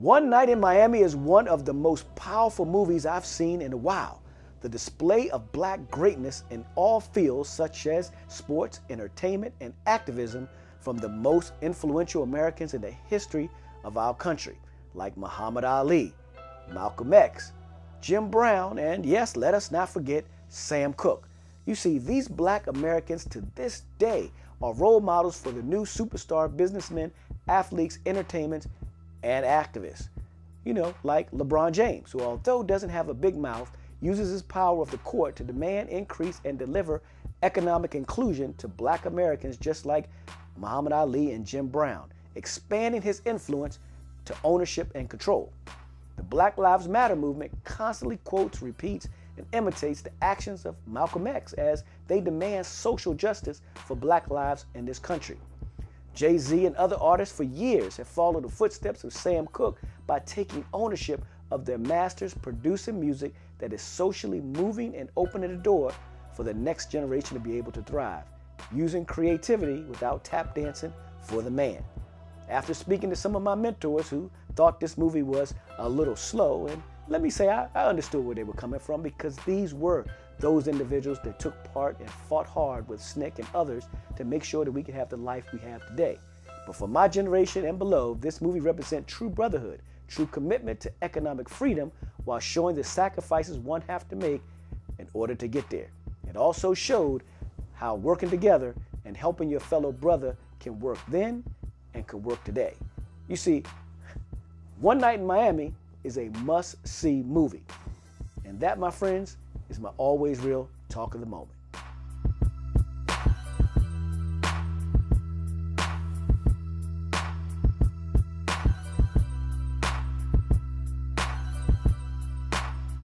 One Night in Miami is one of the most powerful movies I've seen in a while. The display of black greatness in all fields, such as sports, entertainment, and activism, from the most influential Americans in the history of our country, like Muhammad Ali, Malcolm X, Jim Brown, and yes, let us not forget Sam Cooke. You see, these black Americans to this day are role models for the new superstar businessmen, athletes, entertainment, and activists. You know, like LeBron James, who although doesn't have a big mouth, uses his power of the court to demand, increase, and deliver economic inclusion to black Americans just like Muhammad Ali and Jim Brown, expanding his influence to ownership and control. The Black Lives Matter movement constantly quotes, repeats, and imitates the actions of Malcolm X as they demand social justice for black lives in this country. Jay Z and other artists for years have followed the footsteps of Sam Cooke by taking ownership of their masters, producing music that is socially moving and opening the door for the next generation to be able to thrive, using creativity without tap dancing for the man. After speaking to some of my mentors who thought this movie was a little slow, and let me say I, I understood where they were coming from because these were those individuals that took part and fought hard with SNCC and others to make sure that we could have the life we have today. But for my generation and below, this movie represents true brotherhood, true commitment to economic freedom while showing the sacrifices one have to make in order to get there. It also showed how working together and helping your fellow brother can work then and could work today. You see, One Night in Miami is a must see movie. And that, my friends, is my always real talk of the moment.